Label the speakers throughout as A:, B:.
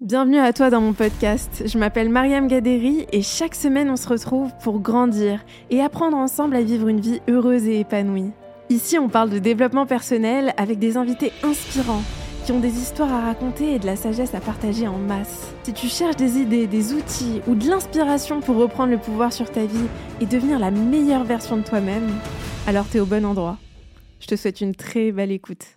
A: Bienvenue à toi dans mon podcast. Je m'appelle Mariam Gaderi et chaque semaine on se retrouve pour grandir et apprendre ensemble à vivre une vie heureuse et épanouie. Ici on parle de développement personnel avec des invités inspirants qui ont des histoires à raconter et de la sagesse à partager en masse. Si tu cherches des idées, des outils ou de l'inspiration pour reprendre le pouvoir sur ta vie et devenir la meilleure version de toi-même, alors t'es au bon endroit. Je te souhaite une très belle écoute.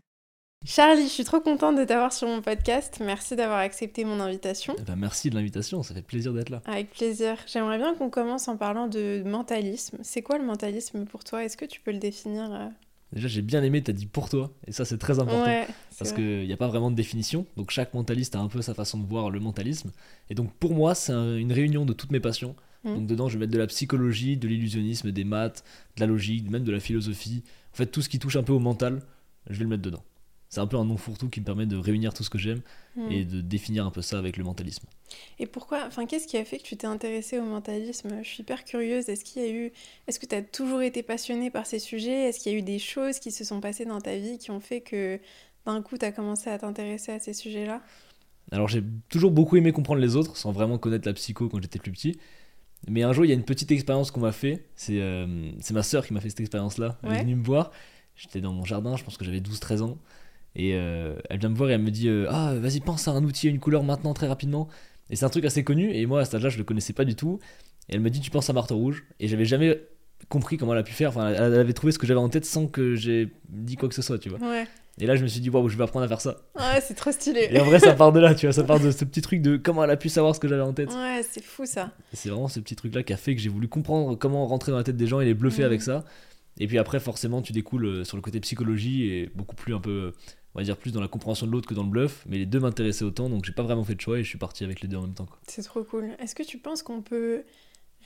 A: Charlie, je suis trop contente de t'avoir sur mon podcast. Merci d'avoir accepté mon invitation.
B: Eh ben, merci de l'invitation, ça fait plaisir d'être là.
A: Avec plaisir. J'aimerais bien qu'on commence en parlant de mentalisme. C'est quoi le mentalisme pour toi? Est-ce que tu peux le définir euh?
B: Déjà, j'ai bien aimé, tu as dit pour toi, et ça c'est très important.
A: Ouais,
B: parce qu'il n'y a pas vraiment de définition, donc chaque mentaliste a un peu sa façon de voir le mentalisme. Et donc pour moi, c'est un- une réunion de toutes mes passions.
A: Mhm.
B: Donc dedans, je vais mettre de la psychologie, de l'illusionnisme, des maths, de la logique, même de la philosophie. En fait, tout ce qui touche un peu au mental, je vais le mettre dedans. C'est un peu un nom fourre-tout qui me permet de réunir tout ce que j'aime
A: Hmm.
B: et de définir un peu ça avec le mentalisme.
A: Et pourquoi Enfin, qu'est-ce qui a fait que tu t'es intéressée au mentalisme? Je suis hyper curieuse. Est-ce qu'il y a eu Est-ce que tu as toujours été passionnée par ces sujets? Est-ce qu'il y a eu des choses qui se sont passées dans ta vie qui ont fait que d'un coup tu as commencé à t'intéresser à ces sujets-là?
B: Alors j'ai toujours beaucoup aimé comprendre les autres sans vraiment connaître la psycho quand j'étais plus petit. Mais un jour, il y a une petite expérience qu'on m'a fait. C'est euh, ma sœur qui m'a fait cette expérience-là. Elle
A: Ouais.
B: est venue me voir. J'étais dans mon jardin, je pense que j'avais 12-13 ans. Et euh, elle vient me voir et elle me dit euh, Ah, vas-y, pense à un outil, à une couleur maintenant, très rapidement. Et c'est un truc assez connu. Et moi, à cet âge-là, je le connaissais pas du tout. Et elle me dit Tu penses à marteau rouge? Et j'avais jamais compris comment elle a pu faire. Enfin, elle avait trouvé ce que j'avais en tête sans que j'ai dit quoi que ce soit, tu vois.
A: Ouais.
B: Et là, je me suis dit Waouh, je vais apprendre à faire ça.
A: Ouais, c'est trop stylé.
B: Et en vrai, ça part de là, tu vois. Ça part de ce petit truc de comment elle a pu savoir ce que j'avais en tête.
A: Ouais, c'est fou ça.
B: C'est vraiment ce petit truc-là qui a fait que j'ai voulu comprendre comment rentrer dans la tête des gens et les bluffer
A: Mhm.
B: avec ça. Et puis après, forcément, tu découles euh, sur le côté psychologie et beaucoup plus un peu, on va dire, plus dans la compréhension de l'autre que dans le bluff. Mais les deux m'intéressaient autant, donc j'ai pas vraiment fait de choix et je suis parti avec les deux en même temps.
A: C'est trop cool. Est-ce que tu penses qu'on peut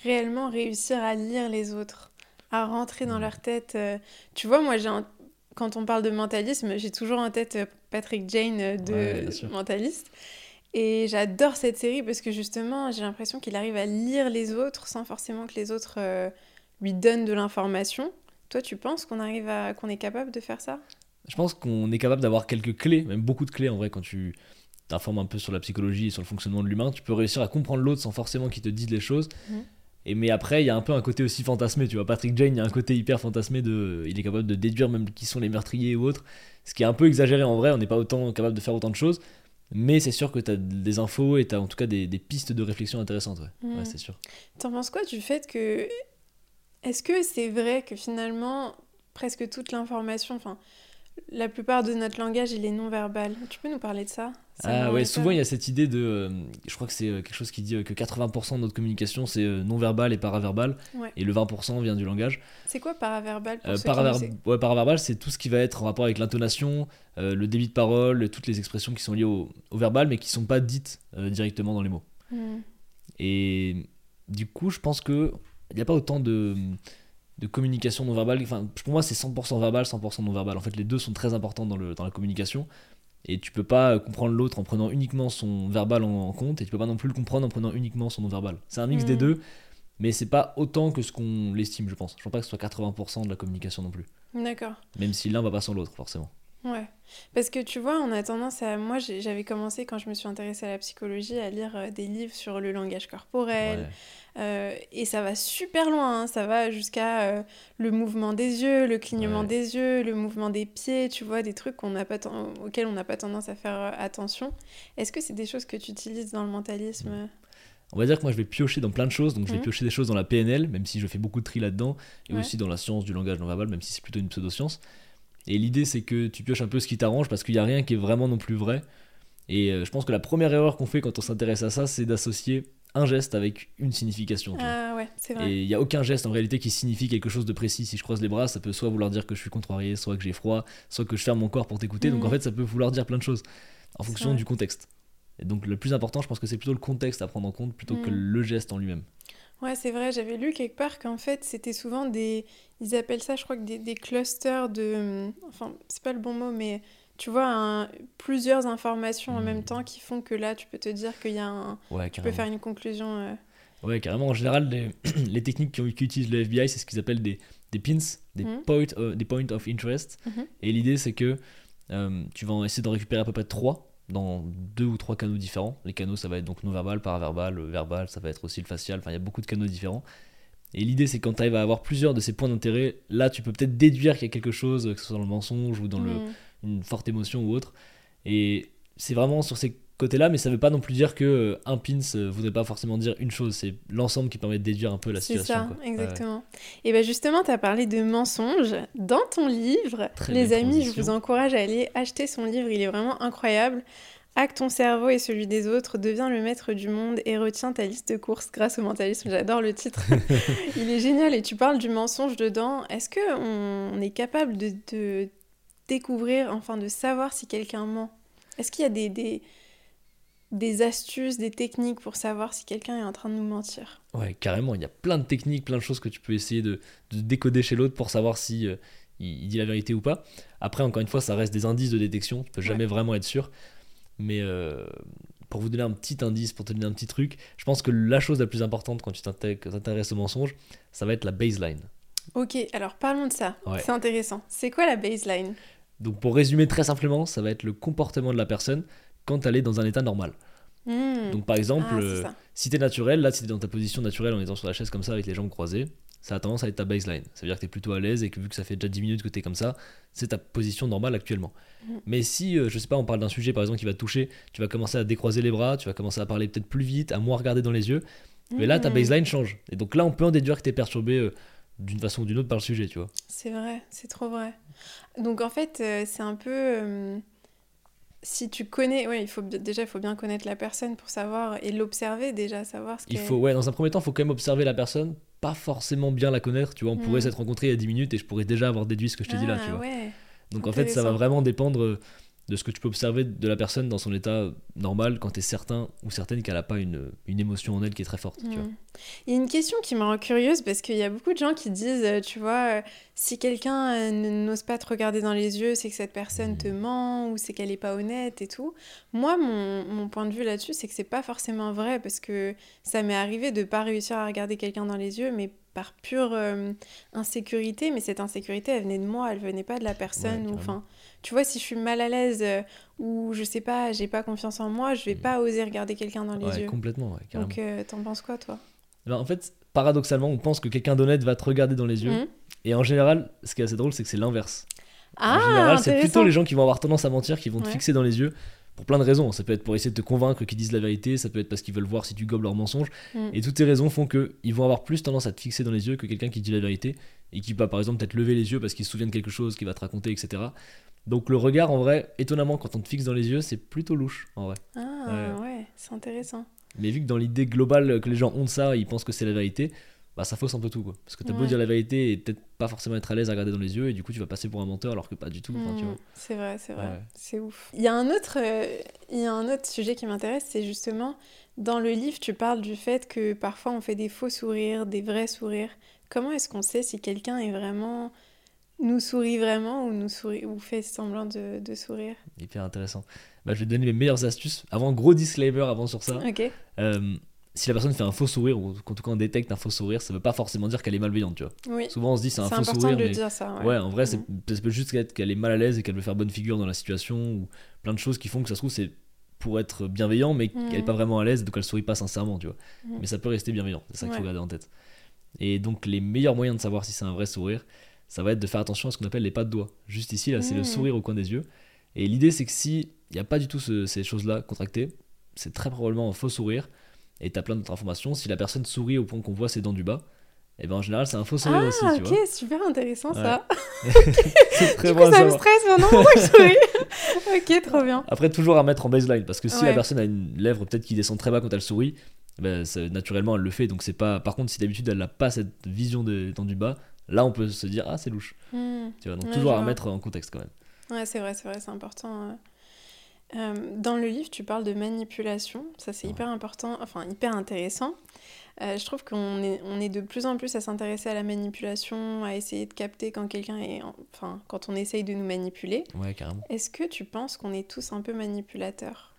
A: réellement réussir à lire les autres, à rentrer dans
B: Mm.
A: leur tête euh, Tu vois, moi, j'ai un- quand on parle de mentalisme, j'ai toujours en tête euh, Patrick Jane euh, de
B: Ouais.
A: Mentaliste. Et j'adore cette série parce que justement, j'ai l'impression qu'il arrive à lire les autres sans forcément que les autres euh, lui donnent de l'information. Toi, tu penses qu'on arrive à qu'on est capable de faire ça?
B: Je pense qu'on est capable d'avoir quelques clés, même beaucoup de clés en vrai, quand tu t'informes un peu sur la psychologie et sur le fonctionnement de l'humain. Tu peux réussir à comprendre l'autre sans forcément qu'il te dise les choses. Et mais après, il y a un peu un côté aussi fantasmé, tu vois. Patrick Jane, il y a un côté hyper fantasmé de. Il est capable de déduire même qui sont les meurtriers ou autres. Ce qui est un peu exagéré en vrai, on n'est pas autant capable de faire autant de choses. Mais c'est sûr que tu as des infos et tu as en tout cas des, des pistes de réflexion intéressantes, ouais. Ouais, c'est sûr.
A: T'en penses quoi du fait que... Est-ce que c'est vrai que finalement, presque toute l'information, enfin, la plupart de notre langage, il est non-verbal Tu peux nous parler de ça? Ça
B: Ah ouais, souvent il y a cette idée de. euh, je crois que c'est euh, quelque chose qui dit euh, que 80% de notre communication c'est non-verbal et paraverbal.
A: Ouais.
B: Et le 20% vient du langage.
A: C'est quoi paraverbal pour
B: Euh,
A: ceux
B: paraver- ouais, paraverbal, c'est tout ce qui va être en rapport avec l'intonation, euh, le débit de parole, toutes les expressions qui sont liées au, au verbal mais qui sont pas dites directement dans les mots.
A: Hmm.
B: Et du coup, je pense que il n'y a pas autant de, de communication non verbale. Enfin, pour moi, c'est 100% verbal, 100% non verbal. En fait, les deux sont très importants dans, le, dans la communication. Et tu peux pas euh, comprendre l'autre en prenant uniquement son verbal en, en compte, et tu peux pas non plus le comprendre en prenant uniquement son non verbal. C'est un mix des
A: Mhm.
B: deux, mais c'est pas autant que ce qu'on l'estime, je pense. Je pense pas que ce soit 80% de la communication non plus.
A: D'accord.
B: Même si l'un va pas sans l'autre, forcément.
A: Ouais. Parce que tu vois, on a tendance à. Moi, j'avais commencé quand je me suis intéressée à la psychologie à lire euh, des livres sur le langage corporel.
B: Ouais.
A: Euh, et ça va super loin, hein. ça va jusqu'à euh, le mouvement des yeux, le clignement
B: Ouais.
A: des yeux, le mouvement des pieds, tu vois, des trucs pas auxquels on n'a pas tendance à faire attention. Est-ce que c'est des choses que tu utilises dans le mentalisme?
B: On va dire que moi je vais piocher dans plein de choses, donc je vais
A: Mhm.
B: piocher des choses dans la PNL, même si je fais beaucoup de tri là-dedans, et
A: Ouais.
B: aussi dans la science du langage non verbal, même si c'est plutôt une pseudo-science. Et l'idée c'est que tu pioches un peu ce qui t'arrange, parce qu'il n'y a rien qui est vraiment non plus vrai. Et euh, je pense que la première erreur qu'on fait quand on s'intéresse à ça, c'est d'associer un geste avec une signification.
A: Ah ouais, c'est vrai.
B: Et il n'y a aucun geste en réalité qui signifie quelque chose de précis. Si je croise les bras, ça peut soit vouloir dire que je suis contrarié, soit que j'ai froid, soit que je ferme mon corps pour t'écouter. Donc
A: Mhm.
B: en fait, ça peut vouloir dire plein de choses en fonction
A: vrai.
B: du contexte. Et donc le plus important, je pense que c'est plutôt le contexte à prendre en compte plutôt que
A: Mhm.
B: le geste en lui-même.
A: Ouais, c'est vrai, j'avais lu quelque part qu'en fait, c'était souvent des. Ils appellent ça, je crois que des, des clusters de. Enfin, c'est pas le bon mot, mais tu vois, un- plusieurs informations en
B: Hmm.
A: même temps qui font que là, tu peux te dire qu'il y a un.
B: Ouais,
A: Tu peux faire une conclusion. euh,
B: Ouais, carrément. En général, les, les techniques utilisent le FBI, c'est ce qu'ils appellent des, des pins, des, point, euh, des points of interest.
A: Mhm.
B: Et l'idée, c'est que euh, tu vas essayer d'en récupérer à peu près 3 dans deux ou trois canaux différents. Les canaux, ça va être donc non-verbal, paraverbal, verbal, ça va être aussi le facial. Enfin, il y a beaucoup de canaux différents. Et l'idée, c'est quand tu arrives à avoir plusieurs de ces points d'intérêt, là, tu peux peut-être déduire qu'il y a quelque chose, que ce soit dans le mensonge ou dans le,
A: Mm.
B: une forte émotion ou autre. Et c'est vraiment sur ces côtés-là, mais ça veut pas non plus dire que euh, un pins euh, voudrait pas forcément dire une chose. C'est l'ensemble qui permet de déduire un peu la
A: C'est
B: situation.
A: ça,
B: quoi. Ouais.
A: exactement. Et bien justement, tu as parlé de mensonges dans ton livre.
B: Très
A: Les amis, je vous encourage à aller acheter son livre, il est vraiment incroyable. Hack ton cerveau et celui des autres, deviens le maître du monde et retiens ta liste de courses grâce au mentalisme. J'adore le titre. il est génial et tu parles du mensonge dedans. Est-ce que on est capable de, de découvrir, enfin de savoir si quelqu'un ment? Est-ce qu'il y a des, des, des astuces, des techniques pour savoir si quelqu'un est en train de nous mentir
B: Ouais, carrément. Il y a plein de techniques, plein de choses que tu peux essayer de, de décoder chez l'autre pour savoir si euh, il, il dit la vérité ou pas. Après, encore une fois, ça reste des indices de détection. Tu peux jamais vraiment être sûr. Mais euh, pour vous donner un petit indice, pour te donner un petit truc, je pense que la chose la plus importante quand tu t'intéresses au mensonge, ça va être la baseline.
A: Ok, alors parlons de ça.
B: Ouais.
A: C'est intéressant. C'est quoi la baseline?
B: Donc pour résumer très simplement, ça va être le comportement de la personne quand elle est dans un état normal.
A: Hmm.
B: Donc par exemple,
A: Ah,
B: euh, si t'es naturel, là si t'es dans ta position naturelle en étant sur la chaise comme ça avec les jambes croisées, ça a tendance à être ta baseline. Ça veut dire que t'es plutôt à l'aise et que vu que ça fait déjà 10 minutes que t'es comme ça, c'est ta position normale actuellement.
A: Mhm.
B: Mais si, euh, je sais pas, on parle d'un sujet par exemple qui va te toucher, tu vas commencer à décroiser les bras, tu vas commencer à parler peut-être plus vite, à moins regarder dans les yeux, mais là ta
A: Hmm.
B: baseline change. Et donc là on peut en déduire que t'es perturbé euh, d'une façon ou d'une autre par le sujet, tu vois.
A: C'est vrai, c'est trop vrai. Donc en fait, euh, c'est un peu... si tu connais... Ouais, il faut, déjà, il faut bien connaître la personne pour savoir et l'observer déjà, savoir ce
B: Il faut, ouais, dans un premier temps, il faut quand même observer la personne, pas forcément bien la connaître, tu vois. On pourrait
A: Mhm.
B: s'être rencontrés il y a 10 minutes et je pourrais déjà avoir déduit ce que je t'ai dit là,
A: Ah,
B: tu vois.
A: ouais.
B: Donc en fait, ça va vraiment dépendre euh, de ce que tu peux observer de la personne dans son état normal quand tu es certain ou certaine qu'elle n'a pas une, une émotion en elle qui est très forte. Tu vois.
A: Il y a une question qui me rend curieuse parce qu'il y a beaucoup de gens qui disent, euh, tu vois, euh, si quelqu'un euh, n'ose pas te regarder dans les yeux, c'est que cette personne te ment ou c'est qu'elle n'est pas honnête et tout. Moi, mon, mon point de vue là-dessus, c'est que c'est pas forcément vrai parce que ça m'est arrivé de pas réussir à regarder quelqu'un dans les yeux, mais par pure euh, insécurité. Mais cette insécurité, elle venait de moi, elle venait pas de la personne. enfin, tu vois, si je suis mal à l'aise euh, ou je sais pas, j'ai pas confiance en moi, je vais
B: Hmm.
A: pas oser regarder quelqu'un dans les
B: Ouais,
A: yeux.
B: complètement, ouais, carrément.
A: Donc, euh, t'en penses quoi, toi?
B: Eh ben, en fait, paradoxalement, on pense que quelqu'un d'honnête va te regarder dans les yeux.
A: Hmm
B: Et en général, ce qui est assez drôle, c'est que c'est l'inverse.
A: Ah,
B: en général, c'est plutôt les gens qui vont avoir tendance à mentir, qui vont te fixer dans les yeux pour plein de raisons. Ça peut être pour essayer de te convaincre qu'ils disent la vérité, ça peut être parce qu'ils veulent voir si tu gobes leurs mensonges.
A: Mm.
B: Et toutes ces raisons font qu'ils vont avoir plus tendance à te fixer dans les yeux que quelqu'un qui dit la vérité et qui va par exemple peut-être lever les yeux parce qu'il se souvient de quelque chose, qui va te raconter, etc. Donc le regard, en vrai, étonnamment, quand on te fixe dans les yeux, c'est plutôt louche, en vrai.
A: Ah ouais, c'est intéressant.
B: Mais vu que dans l'idée globale que les gens ont de ça, ils pensent que c'est la vérité, bah ça fausse un peu tout quoi. Parce que t'as beau
A: Ouais.
B: dire la vérité et peut-être pas forcément être à l'aise à regarder dans les yeux et du coup tu vas passer pour un menteur alors que pas du tout. vois.
A: c'est vrai, c'est vrai,
B: Ouais.
A: c'est ouf. Il y a un autre, euh, il y a un autre sujet qui m'intéresse, c'est justement dans le livre, tu parles du fait que parfois on fait des faux sourires, des vrais sourires. Comment est-ce qu'on sait si quelqu'un est vraiment nous sourit vraiment ou nous sourit ou fait semblant de, de sourire?
B: Hyper intéressant. Bah, je vais te donner mes meilleures astuces. Avant, gros disclaimer avant sur ça.
A: Ok.
B: Euh, si la personne fait un faux sourire ou qu'en tout cas on détecte un faux sourire, ça veut pas forcément dire qu'elle est malveillante, tu vois.
A: Oui.
B: Souvent on se dit c'est un
A: C'est
B: faux sourire,
A: de
B: mais
A: dire ça.
B: ouais.
A: Ouais.
B: en vrai c'est-
A: Mhm.
B: ça peut juste être qu'elle est mal à l'aise et qu'elle veut faire bonne figure dans la situation ou plein de choses qui font que ça se trouve c'est pour être bienveillant mais qu'elle est pas vraiment à l'aise donc elle sourit pas sincèrement, tu vois.
A: Mhm.
B: Mais ça peut rester bienveillant, c'est ça qu'il faut
A: Ouais.
B: garder en tête. Et donc les meilleurs moyens de savoir si c'est un vrai sourire, ça va être de faire attention à ce qu'on appelle les pas de doigts. Juste ici là, c'est le sourire au coin des yeux. Et l'idée c'est que si il n'y a pas du tout ce- ces choses-là contractées, c'est très probablement un faux sourire. Et t'as plein d'autres informations. Si la personne sourit au point qu'on voit ses dents du bas, et ben en général c'est un faux sourire
A: Ah,
B: aussi, tu
A: ok,
B: vois.
A: super intéressant
B: Ouais.
A: ça.
B: c'est très
A: Du coup, ça me stresse maintenant pourquoi je souris. ok, trop bien.
B: Après, toujours à mettre en baseline, parce que si
A: Ouais.
B: la personne a une lèvre peut-être qui descend très bas quand elle sourit, ben, ça- naturellement elle le fait. Donc c'est pas. Par contre, si d'habitude elle n'a pas cette vision des dents du bas, là on peut se dire ah c'est louche.
A: Hmm.
B: Tu vois, donc
A: Ouais,
B: toujours à mettre en contexte quand même.
A: Ouais, c'est vrai, c'est vrai, c'est important. Euh. Dans le livre, tu parles de manipulation. Ça, c'est
B: Ouais.
A: hyper important, enfin hyper intéressant. Euh, je trouve qu'on est, on est de plus en plus à s'intéresser à la manipulation, à essayer de capter quand quelqu'un est, en- enfin, quand on essaye de nous manipuler.
B: Ouais, carrément.
A: Est-ce que tu penses qu'on est tous un peu manipulateurs?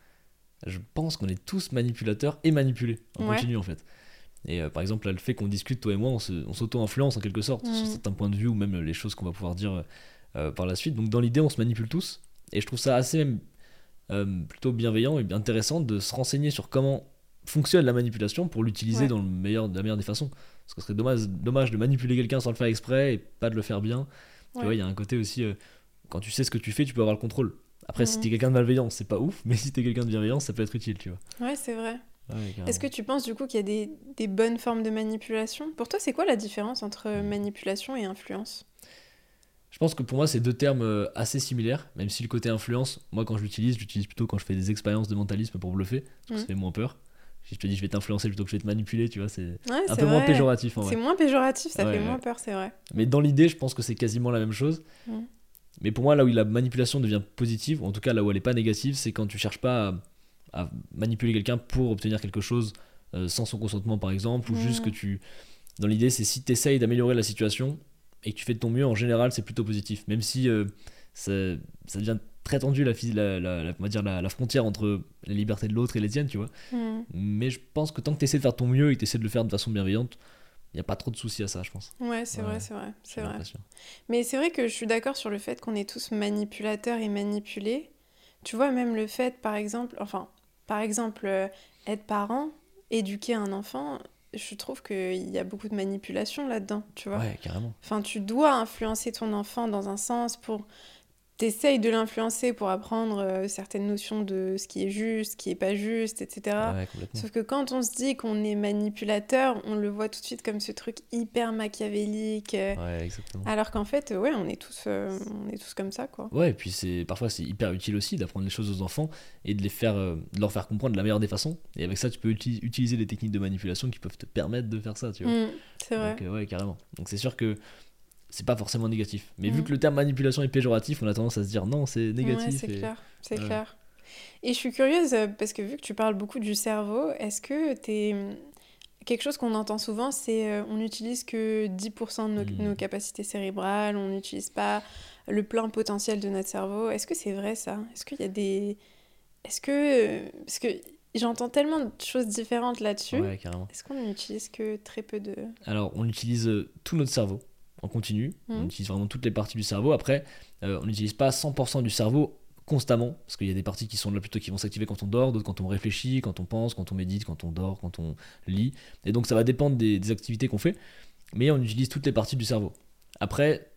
B: Je pense qu'on est tous manipulateurs et manipulés en
A: Ouais.
B: continu en fait. Et euh, par exemple, là, le fait qu'on discute, toi et moi, on se- on s'auto-influence en quelque sorte
A: Mhm.
B: sur certains points de vue ou même les choses qu'on va pouvoir dire euh, par la suite. Donc dans l'idée, on se manipule tous. Et je trouve ça assez même plutôt bienveillant et intéressant de se renseigner sur comment fonctionne la manipulation pour l'utiliser
A: Ouais.
B: dans le meilleur, de la meilleure des façons. Parce que ce serait dommage, dommage de manipuler quelqu'un sans le faire exprès et pas de le faire bien. Tu vois, il y a un côté aussi, euh, quand tu sais ce que tu fais, tu peux avoir le contrôle. Après, si
A: Mhm.
B: t'es quelqu'un de malveillant, c'est pas ouf, mais si t'es quelqu'un de bienveillant, ça peut être utile, tu vois.
A: Ouais, c'est vrai.
B: Ouais.
A: Est-ce que tu penses du coup qu'il y a des, des bonnes formes de manipulation? Pour toi, c'est quoi la différence entre manipulation et influence?
B: Je pense que pour moi, c'est deux termes euh, assez similaires, même si le côté influence, moi quand je l'utilise, je l'utilise plutôt quand je fais des expériences de mentalisme pour bluffer, parce que ça fait moins peur. Si je te dis je vais t'influencer plutôt que je vais te manipuler, tu vois, c'est
A: Ouais,
B: un peu moins péjoratif.
A: C'est moins péjoratif, ça
B: Ouais,
A: fait
B: ouais.
A: moins peur, c'est vrai.
B: Mais dans l'idée, je pense que c'est quasiment la même chose.
A: Mhm.
B: Mais pour moi, là où la manipulation devient positive, ou en tout cas là où elle n'est pas négative, c'est quand tu cherches pas à, à manipuler quelqu'un pour obtenir quelque chose euh, sans son consentement, par exemple, ou
A: Mhm.
B: juste que tu. Dans l'idée, c'est si tu essayes d'améliorer la situation et que tu fais de ton mieux, en général, c'est plutôt positif. Même si euh, ça, ça devient très tendu, la, la, la- la- on va dire la, frontière entre la liberté de l'autre et les tiennes, tu vois.
A: Hmm.
B: Mais je pense que tant que tu essaies de faire ton mieux et que tu essaies de le faire de façon bienveillante, il n'y a pas trop de soucis à ça, je pense.
A: Ouais, c'est
B: Ouais.
A: vrai, c'est vrai, c'est vrai. Mais c'est vrai que je suis d'accord sur le fait qu'on est tous manipulateurs et manipulés. Tu vois, même le fait, par exemple, enfin, par exemple, euh, être parent, éduquer un enfant, je trouve qu'il y a beaucoup de manipulation là-dedans, tu vois.
B: Ouais, carrément.
A: Enfin, tu dois influencer ton enfant dans un sens pour... T'essayes de l'influencer pour apprendre euh, certaines notions de ce qui est juste, ce qui est pas juste, etc.
B: Ouais.
A: Sauf que quand on se dit qu'on est manipulateur, on le voit tout de suite comme ce truc hyper machiavélique. euh,
B: Ouais, exactement.
A: alors qu'en fait, ouais, on est tous, euh, on est tous comme ça, quoi.
B: Ouais, et puis c'est parfois c'est hyper utile aussi d'apprendre les choses aux enfants et de les faire, euh, de leur faire comprendre de la meilleure des façons. Et avec ça, tu peux uti- utiliser des techniques de manipulation qui peuvent te permettre de faire ça, tu vois.
A: Mm, c'est vrai.
B: Donc euh, ouais, carrément. Donc c'est sûr que c'est pas forcément négatif. Mais vu
A: Mm.
B: que le terme manipulation est péjoratif, on a tendance à se dire non, c'est négatif.
A: Ouais, c'est
B: et-
A: clair, c'est clair. Et je suis curieuse euh, parce que vu que tu parles beaucoup du cerveau, est-ce que t'es quelque chose qu'on entend souvent, c'est euh, on n'utilise que 10% de nos,
B: Mm.
A: nos capacités cérébrales, on n'utilise pas le plein potentiel de notre cerveau. Est-ce que c'est vrai ça? Est-ce qu'il y a des, est-ce que euh, parce que j'entends tellement de choses différentes là-dessus.
B: Ouais, carrément.
A: Est-ce qu'on n'utilise que très peu de
B: Alors, on utilise tout notre cerveau en continu. On
A: Mhm.
B: utilise vraiment toutes les parties du cerveau. Après, euh, on n'utilise pas 100% du cerveau constamment, parce qu'il y a des parties qui sont là plutôt qui vont s'activer quand on dort, d'autres quand on réfléchit, quand on pense, quand on médite, quand on dort, quand on lit. Et donc, ça va dépendre des, des activités qu'on fait, mais on utilise toutes les parties du cerveau. Après,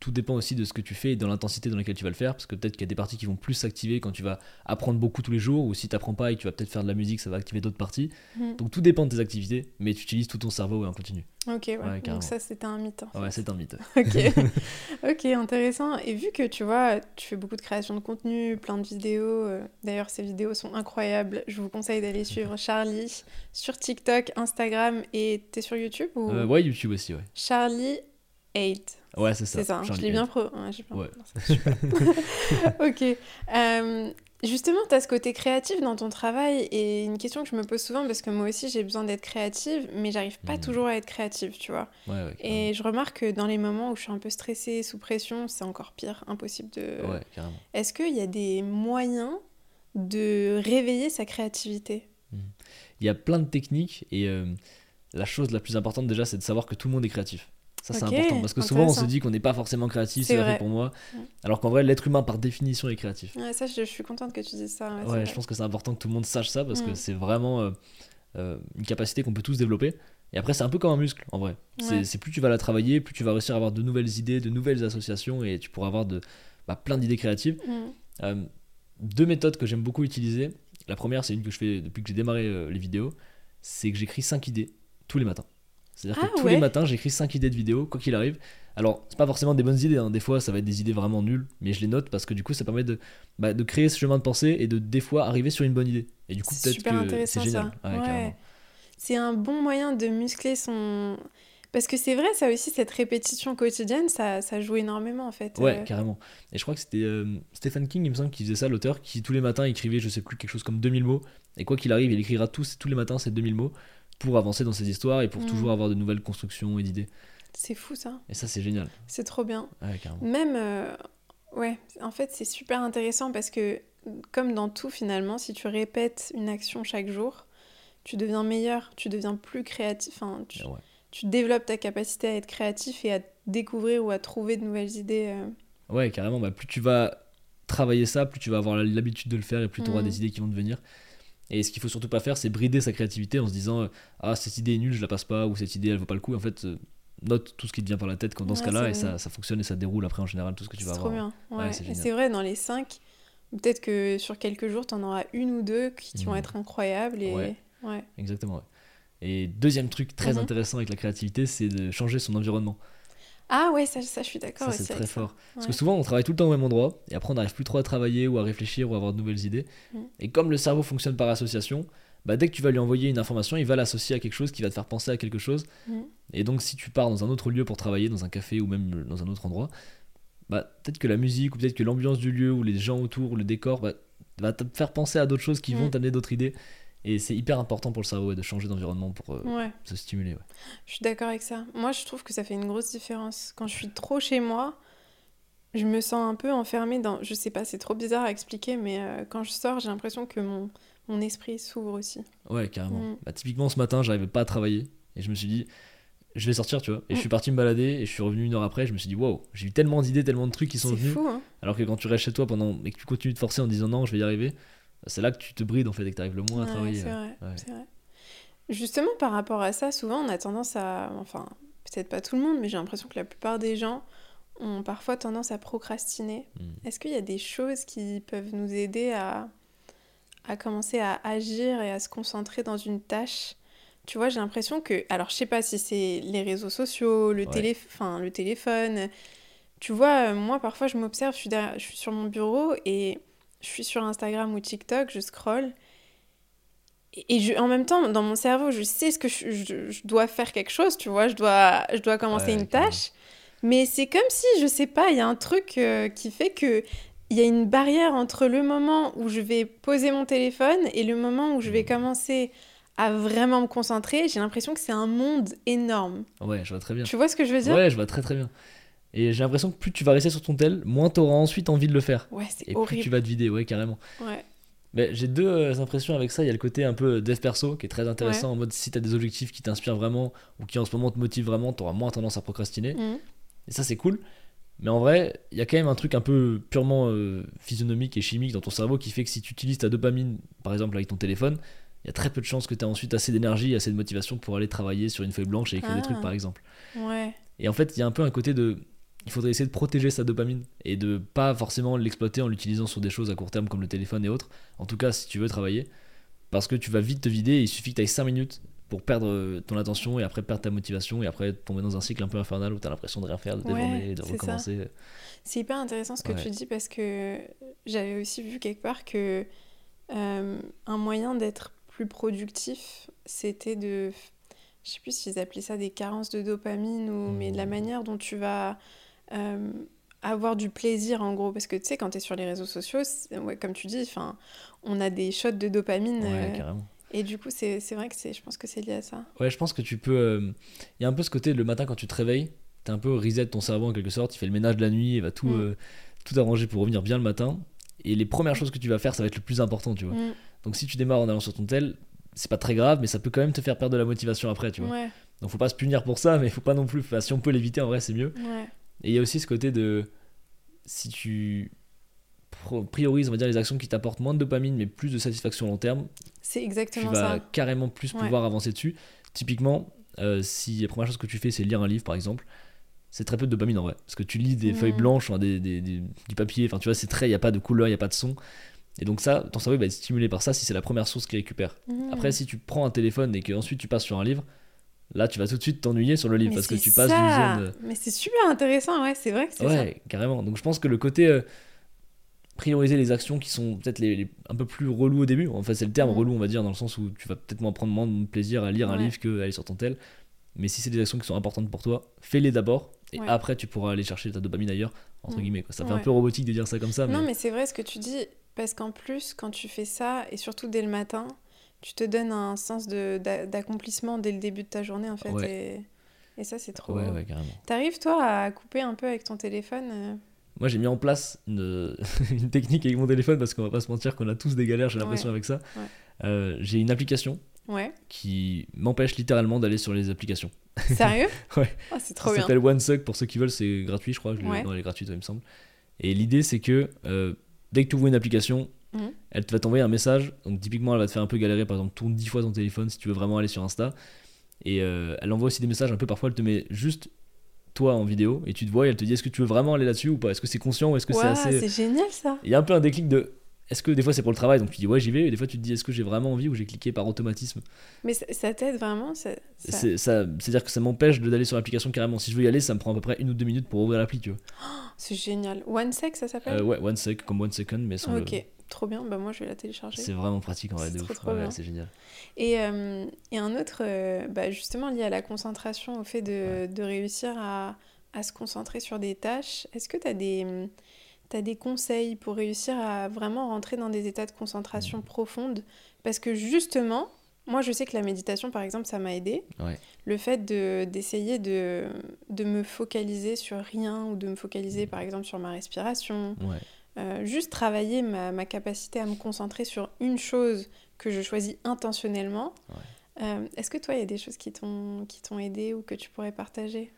B: tout dépend aussi de ce que tu fais et de l'intensité dans laquelle tu vas le faire, parce que peut-être qu'il y a des parties qui vont plus s'activer quand tu vas apprendre beaucoup tous les jours, ou si tu n'apprends pas et que tu vas peut-être faire de la musique, ça va activer d'autres parties.
A: Mm.
B: Donc tout dépend de tes activités, mais tu utilises tout ton cerveau en continu.
A: Ok, ouais.
B: Ouais, carrément.
A: Donc ça, c'était un mythe. en
B: Ouais, c'est un mythe.
A: Ok, ok, intéressant. Et vu que tu vois, tu fais beaucoup de création de contenu, plein de vidéos, euh, d'ailleurs ces vidéos sont incroyables, je vous conseille d'aller suivre Charlie sur TikTok, Instagram et t'es sur YouTube ou
B: Euh, ouais, YouTube aussi, ouais.
A: Charlie 8
B: Ouais, c'est ça.
A: C'est ça, hein, je
B: Charlie
A: l'ai bien pro. ouais, bien-
B: Ouais.
A: non, ok. Euh, justement, tu as ce côté créatif dans ton travail et une question que je me pose souvent parce que moi aussi j'ai besoin d'être créative, mais j'arrive pas
B: Mhm.
A: toujours à être créative, tu vois.
B: Ouais, ouais,
A: Et je remarque que dans les moments où je suis un peu stressée, sous pression, c'est encore pire, impossible de...
B: Ouais, carrément.
A: Est-ce qu'il y a des moyens de réveiller sa créativité?
B: Il y a plein de techniques et euh, la chose la plus importante déjà, c'est de savoir que tout le monde est créatif. Ça, c'est important parce que souvent on se dit qu'on n'est pas forcément créatif,
A: C'est vrai.
B: pour moi. Alors qu'en vrai, l'être humain par définition est créatif.
A: Ouais, Ça, je, je suis contente que tu dises ça. ouais,
B: je pense que c'est important que tout le monde sache ça parce que
A: Mm.
B: c'est vraiment euh, euh, une capacité qu'on peut tous développer. Et après, c'est un peu comme un muscle en vrai. C'est plus tu vas la travailler, plus tu vas réussir à avoir de nouvelles idées, de nouvelles associations et tu pourras avoir de, bah, plein d'idées créatives.
A: Mm.
B: Euh, deux méthodes que j'aime beaucoup utiliser. La première, c'est une que je fais depuis que j'ai démarré les vidéos. C'est que j'écris 5 idées tous les matins. C'est-à-dire
A: Ah
B: que tous
A: ouais.
B: les matins, j'écris 5 idées de vidéos, quoi qu'il arrive. Alors, c'est pas forcément des bonnes idées. hein. Des fois, ça va être des idées vraiment nulles. Mais je les note parce que du coup, ça permet de, bah, de créer ce chemin de pensée et de des fois arriver sur une bonne idée. Et du coup, peut-être que c'est génial. Ouais,
A: Ouais. C'est un bon moyen de muscler son... Parce que c'est vrai, ça aussi, cette répétition quotidienne, ça, ça joue énormément en fait.
B: Ouais,
A: Euh,
B: carrément. Et je crois que c'était euh, Stephen King, il me semble, qui faisait ça, l'auteur, qui tous les matins écrivait, je sais plus, quelque chose comme 2000 mots. Et quoi qu'il arrive, il écrira tous, tous les matins ces 2000 mots pour avancer dans ses histoires et pour
A: Mm.
B: toujours avoir de nouvelles constructions et d'idées.
A: c'est fou ça.
B: Et ça, c'est génial.
A: C'est trop bien.
B: Ouais, carrément.
A: Même, euh, ouais, en fait, c'est super intéressant parce que, comme dans tout finalement, si tu répètes une action chaque jour, tu deviens meilleur, tu deviens plus créatif, enfin, tu,
B: Ouais.
A: tu développes ta capacité à être créatif et à découvrir ou à trouver de nouvelles idées. euh.
B: Ouais, carrément. Bah, plus tu vas travailler ça, plus tu vas avoir l'habitude de le faire et plus tu auras
A: Mhm.
B: des idées qui vont te venir. Et ce qu'il faut surtout pas faire, c'est brider sa créativité en se disant euh, Ah, cette idée est nulle, je la passe pas, ou cette idée elle vaut pas le coup. En fait, euh, note tout ce qui te vient par la tête quand dans ce cas-là, et ça, ça fonctionne et ça déroule après en général tout ce que tu vas
A: trop
B: avoir.
A: bien.
B: Ouais,
A: Ouais.
B: c'est
A: vrai, dans les cinq, peut-être que sur quelques jours, tu en auras une ou deux qui, vont
B: Mhm.
A: être incroyables. Et...
B: Exactement. Et deuxième truc très
A: Mhm.
B: intéressant avec la créativité, c'est de changer son environnement.
A: Ah ouais, ça, ça je suis d'accord
B: Ça, c'est très fort. Parce que souvent, on travaille tout le temps au même endroit, et après, on n'arrive plus trop à travailler ou à réfléchir ou à avoir de nouvelles idées.
A: Mm.
B: Et comme le cerveau fonctionne par association, bah, dès que tu vas lui envoyer une information, il va l'associer à quelque chose qui va te faire penser à quelque chose.
A: Mm.
B: Et donc, si tu pars dans un autre lieu pour travailler, dans un café ou même dans un autre endroit, bah, peut-être que la musique ou peut-être que l'ambiance du lieu ou les gens autour ou le décor bah, va te faire penser à d'autres choses qui vont
A: Mm.
B: t'amener d'autres idées. Et c'est hyper important pour le cerveau ouais, de changer d'environnement pour euh,
A: Ouais,
B: se stimuler. ouais.
A: je suis d'accord avec ça. Moi, je trouve que ça fait une grosse différence. Quand je suis trop chez moi, je me sens un peu enfermée dans... Je sais pas, c'est trop bizarre à expliquer, mais euh, quand je sors, j'ai l'impression que mon, mon esprit s'ouvre aussi.
B: Ouais, carrément.
A: Mm.
B: Bah, typiquement, ce matin, j'arrivais pas à travailler. Et je me suis dit, je vais sortir, tu vois. Et je
A: Mm.
B: suis parti me balader. Et je suis revenu une heure après. Je me suis dit, waouh, j'ai eu tellement d'idées, tellement de trucs qui sont
A: C'est
B: venus.
A: fou, hein
B: Alors que quand tu restes chez toi pendant et que tu continues de forcer en disant non, je vais y arriver, c'est là que tu te brides en fait et que tu arrives le moins à travailler.
A: c'est
B: ouais.
A: vrai,
B: Ouais.
A: c'est vrai. Justement, par rapport à ça, souvent on a tendance à. Enfin, peut-être pas tout le monde, mais j'ai l'impression que la plupart des gens ont parfois tendance à procrastiner.
B: Mm.
A: Est-ce qu'il y a des choses qui peuvent nous aider à, à commencer à agir et à se concentrer dans une tâche? Tu vois, j'ai l'impression que. Alors, je sais pas si c'est les réseaux sociaux, le,
B: Ouais.
A: télé... enfin, le téléphone. Tu vois, euh, moi parfois je m'observe, je suis, derrière- je suis sur mon bureau et je suis sur Instagram ou TikTok, je scrolle. Et je, en même temps, dans mon cerveau, je sais ce que je, je- je dois faire quelque chose, tu vois, je dois, je dois commencer
B: Ouais,
A: une tâche. Mais c'est comme si, je sais pas, il y a un truc euh, qui fait que il y a une barrière entre le moment où je vais poser mon téléphone et le moment où je vais
B: Mhm.
A: commencer à vraiment me concentrer. J'ai l'impression que c'est un monde énorme.
B: Ouais, je vois très bien.
A: Tu vois ce que je veux dire?
B: Ouais, je vois très très bien. Et j'ai l'impression que plus tu vas rester sur ton tel, moins tu auras ensuite envie de le faire.
A: Ouais, c'est
B: Et plus
A: horrible.
B: tu vas te vider, ouais, carrément.
A: Ouais.
B: Mais j'ai deux euh, impressions avec ça. Il y a le côté un peu dev perso qui est très intéressant en mode si tu as des objectifs qui t'inspirent vraiment ou qui en ce moment te motivent vraiment, tu auras moins tendance à procrastiner.
A: Mhm.
B: Et ça, c'est cool. Mais en vrai, il y a quand même un truc un peu purement euh, physionomique et chimique dans ton cerveau qui fait que si tu utilises ta dopamine, par exemple avec ton téléphone, il y a très peu de chances que tu aies ensuite assez d'énergie, assez de motivation pour aller travailler sur une feuille blanche et écrire des
A: Ah.
B: trucs, par exemple.
A: Ouais.
B: Et en fait, il y a un peu un côté de. Il faudrait essayer de protéger sa dopamine et de pas forcément l'exploiter en l'utilisant sur des choses à court terme comme le téléphone et autres. En tout cas, si tu veux travailler. Parce que tu vas vite te vider et il suffit que tu ailles 5 minutes pour perdre euh, ton attention et après perdre ta motivation et après tomber dans un cycle un peu infernal où tu as l'impression de rien faire, de
A: Ouais,
B: déborder, de
A: c'est ça.
B: recommencer.
A: C'est hyper intéressant ce que
B: Ouais.
A: tu dis parce que j'avais aussi vu quelque part que euh, un moyen d'être plus productif, c'était de... Je sais plus s'ils appelaient ça des carences de dopamine ou... Mais de la
B: Mhm.
A: manière dont tu vas euh, avoir du plaisir en gros. Parce que tu sais, quand tu es sur les réseaux sociaux, ouais, comme tu dis, on a des shots de dopamine.
B: Ouais,
A: euh,
B: carrément.
A: et du coup, c'est vrai que c'est, je pense que c'est lié à ça.
B: Ouais, je pense que tu peux. euh, Il y a un peu ce côté, le matin quand tu te réveilles, t'as un peu reset ton cerveau en quelque sorte, il fait le ménage de la nuit, il va tout,
A: Mm.
B: tout arranger pour revenir bien le matin. Et les premières choses que tu vas faire, ça va être le plus important, tu vois.
A: Mm,
B: Donc si tu démarres en allant sur ton tel, c'est pas très grave, mais ça peut quand même te faire perdre de la motivation après, tu vois.
A: ouais,
B: Donc faut pas se punir pour ça, mais faut pas non plus. Enfin, si on peut l'éviter, en vrai, c'est mieux.
A: ouais.
B: Et il y a aussi ce côté de. Si tu priorises, on va dire, les actions qui t'apportent moins de dopamine, mais plus de satisfaction à long terme,
A: C'est
B: tu
A: exactement
B: vas
A: ça.
B: carrément plus
A: Ouais.
B: pouvoir avancer dessus. Typiquement, euh, si la première chose que tu fais, c'est lire un livre, par exemple, c'est très peu de dopamine en vrai. Parce que tu lis des feuilles blanches, des, des- des- du papier, enfin tu vois, c'est très, il n'y a pas de couleur, il n'y a pas de son. Et donc ça, ton cerveau va être stimulé par ça si c'est la première source qu'il récupère.
A: Mm.
B: Après, si tu prends un téléphone et qu'ensuite tu passes sur un livre, là tu vas tout de suite t'ennuyer sur le livre
A: Mais
B: parce que tu passes
A: ça.
B: d'une zone.
A: Mais c'est super intéressant, ouais, c'est vrai que c'est ça.
B: Ouais, carrément. Donc je pense que le côté euh, prioriser les actions qui sont peut-être les, les- un peu plus relous au début, en fait c'est le terme
A: Mhm.
B: relou on va dire dans le sens où tu vas peut-être moins prendre moins de plaisir à lire un livre que à aller sur ton tel. Mais si c'est des actions qui sont importantes pour toi, fais-les d'abord et
A: Ouais.
B: après tu pourras aller chercher ta dopamine ailleurs entre
A: Mhm.
B: guillemets. Quoi. Ça fait un peu robotique de dire ça comme ça, mais,
A: Non, mais c'est vrai ce que tu dis, parce qu'en plus, quand tu fais ça, et surtout dès le matin, tu te donnes un sens d'accomplissement dès le début de ta journée, en fait.
B: Ouais.
A: Et, et ça, c'est trop.
B: ouais, ouais, carrément.
A: T'arrives, toi, à couper un peu avec ton téléphone euh,
B: Moi j'ai mis en place une, une technique avec mon téléphone parce qu'on va pas se mentir qu'on a tous des galères, j'ai l'impression
A: Ouais.
B: avec ça.
A: Ouais.
B: Euh, j'ai une application
A: Ouais.
B: qui m'empêche littéralement d'aller sur les applications.
A: Sérieux?
B: Ouais.
A: Oh, c'est trop
B: ça
A: bien.
B: s'appelle OneSuck pour ceux qui veulent, c'est gratuit, je crois. Je. Non, elle est gratuite, il me semble. Et l'idée, c'est que euh, dès que tu ouvres une application,
A: Mhm.
B: elle va t'envoyer un message. Donc typiquement, elle va te faire un peu galérer. Par exemple, tourne 10 fois ton téléphone si tu veux vraiment aller sur Insta. Et euh, elle envoie aussi des messages un peu. Parfois, elle te met juste toi en vidéo et tu te vois et elle te dit est-ce que tu veux vraiment aller là-dessus ou pas? Est-ce que c'est conscient ou est-ce que c'est assez.
A: c'est génial ça.
B: Il y a un peu un déclic de. Est-ce que des fois c'est pour le travail? Donc tu dis ouais j'y vais et des fois tu te dis est-ce que j'ai vraiment envie ou j'ai cliqué par automatisme?
A: Mais ça, ça t'aide vraiment ça,
B: Et
A: ça-
B: c'est ça c'est à dire que ça m'empêche d'aller sur l'application carrément si je veux y aller ça me prend à peu près une ou deux minutes pour ouvrir l'appli tu vois
A: C'est génial. OneSec, ça s'appelle?
B: Euh, ouais one sec comme one second mais sans le-
A: Ok, trop bien. Bah moi, je vais la télécharger.
B: c'est vraiment pratique en vrai de ouf
A: trop,
B: Ouais, c'est génial
A: Et, euh, et un autre, euh, bah, justement lié à la concentration, au fait de, de réussir à, à se concentrer sur des tâches, est-ce que tu as des, t'as des conseils pour réussir à vraiment rentrer dans des états de concentration profonde Parce que justement, moi je sais que la méditation, par exemple, ça m'a aidé.
B: Ouais.
A: Le fait de, d'essayer de, de me focaliser sur rien ou de me focaliser, par exemple, sur ma respiration,
B: ouais
A: euh, juste travailler ma, ma capacité à me concentrer sur une chose que je choisis intentionnellement. Euh, Est-ce que toi, il y a des choses qui t'ont aidé ou que tu pourrais partager?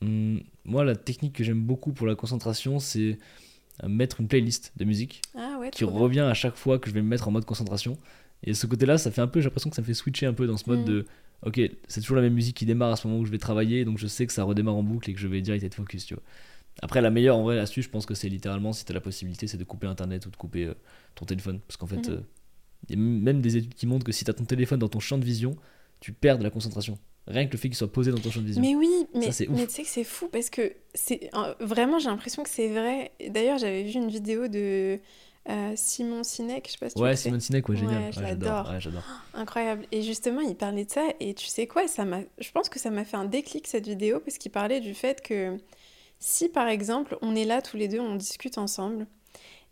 B: Hum, moi la technique que j'aime beaucoup pour la concentration c'est euh, mettre une playlist de musique
A: Ah ouais,
B: qui
A: bien.
B: revient à chaque fois que je vais me mettre en mode concentration. Et ce côté-là, ça fait un peu, j'ai l'impression que ça me fait switcher un peu dans ce mode
A: Mm.
B: de, ok, c'est toujours la même musique qui démarre à ce moment où je vais travailler, donc je sais que ça redémarre en boucle et que je vais direct être focus, tu vois. Après, la meilleure en vrai astuce, je pense que c'est littéralement, si tu as la possibilité, c'est de couper Internet ou de couper euh, ton téléphone. Parce qu'en fait,
A: Mhm.
B: euh, il y a même des études qui montrent que si tu as ton téléphone dans ton champ de vision, tu perds de la concentration. Rien que le fait qu'il soit posé dans ton champ de vision.
A: Mais oui, mais, tu sais que c'est fou parce que c'est euh, vraiment j'ai l'impression que c'est vrai. D'ailleurs, j'avais vu une vidéo de euh, Simon Sinek, je sais pas si tu
B: ouais. Simon Sinek, ouais, génial.
A: Ouais, je
B: Ouais,
A: l'adore.
B: Ouais, j'adore.
A: Incroyable. Et justement, il parlait de ça. Et tu sais quoi, ça m'a. Je pense que ça m'a fait un déclic cette vidéo parce qu'il parlait du fait que si par exemple on est là tous les deux, on discute ensemble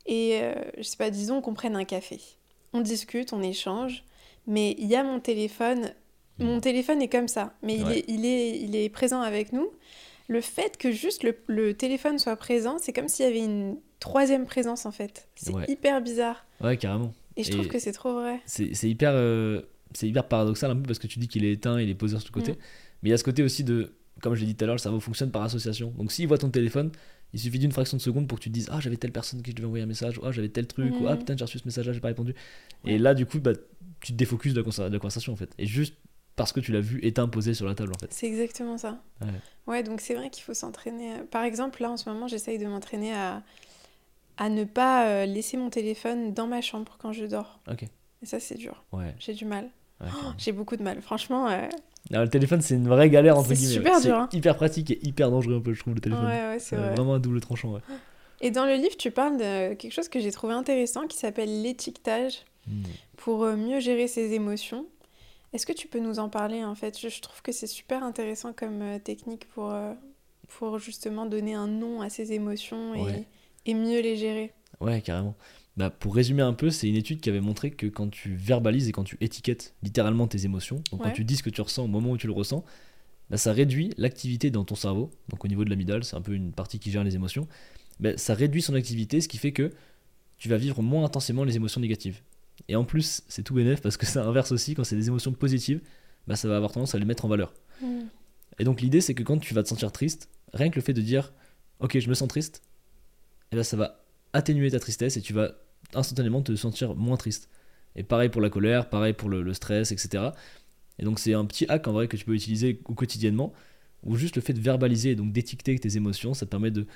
A: et euh, je sais pas, disons qu'on prenne un café, on discute, on échange, mais il y a mon téléphone. Mon téléphone est comme ça, mais il, est, il, est, il est présent avec nous. Le fait que juste le, le téléphone soit présent, c'est comme s'il y avait une troisième présence en fait. C'est
B: Ouais.
A: hyper bizarre.
B: Ouais, carrément.
A: Et je trouve
B: Et-
A: que c'est trop vrai.
B: c'est hyper, euh, c'est hyper paradoxal un peu parce que tu dis qu'il est éteint, il est posé sur le côté.
A: Mm.
B: Mais il y a ce côté aussi de, comme je l'ai dit tout à l'heure, le cerveau fonctionne par association. Donc s'il voit ton téléphone, il suffit d'une fraction de seconde pour que tu te dises Ah, j'avais telle personne qui je devais envoyer un message, ou ah, j'avais tel truc, ou ah, putain, j'ai reçu ce message-là, j'ai pas répondu.
A: Ouais.
B: Et là, du coup, bah, tu te défocuses de la, conver- de la conversation en fait. Et juste parce que tu l'as vu éteint posé sur la table en fait.
A: C'est exactement ça.
B: Ouais.
A: Ouais, donc c'est vrai qu'il faut s'entraîner. Par exemple, là en ce moment, j'essaye de m'entraîner à, à ne pas euh, laisser mon téléphone dans ma chambre quand je dors.
B: Ok.
A: Et ça, c'est dur.
B: Ouais.
A: J'ai du mal.
B: Ouais.
A: J'ai beaucoup de mal. Franchement, euh,
B: le téléphone, c'est une vraie galère entre
A: C'est
B: guillemets.
A: super
B: ouais.
A: dur, hein.
B: hyper pratique et hyper dangereux un peu, je trouve, le
A: ouais,
B: téléphone.
A: ouais, c'est
B: Euh,
A: vrai.
B: vraiment un double tranchant, ouais.
A: Et dans le livre, tu parles de quelque chose que j'ai trouvé intéressant qui s'appelle l'étiquetage
B: Mm.
A: pour euh, mieux gérer ses émotions. Est-ce que tu peux nous en parler en fait? Je, je trouve que c'est super intéressant comme euh, technique pour, euh, pour justement donner un nom à ses émotions et,
B: Ouais.
A: et mieux les gérer.
B: Ouais, carrément. Bah, pour résumer un peu, c'est une étude qui avait montré que quand tu verbalises et quand tu étiquettes littéralement tes émotions, donc
A: Ouais.
B: quand tu dis ce que tu ressens au moment où tu le ressens, bah, ça réduit l'activité dans ton cerveau. Donc au niveau de l'amygdale, c'est un peu une partie qui gère les émotions. Bah, ça réduit son activité, ce qui fait que tu vas vivre moins intensément les émotions négatives. Et en plus, c'est tout bénef parce que ça inverse aussi, quand c'est des émotions positives, bah, ça va avoir tendance à les mettre en valeur.
A: Mm.
B: Et donc l'idée c'est que quand tu vas te sentir triste, rien que le fait de dire ok je me sens triste, et ben ça va atténuer ta tristesse et tu vas instantanément te sentir moins triste. Et pareil pour la colère, pareil pour le, le stress, etc. Et donc c'est un petit hack en vrai que tu peux utiliser au quotidiennement, où juste le fait de verbaliser et donc d'étiqueter tes émotions, ça te permet de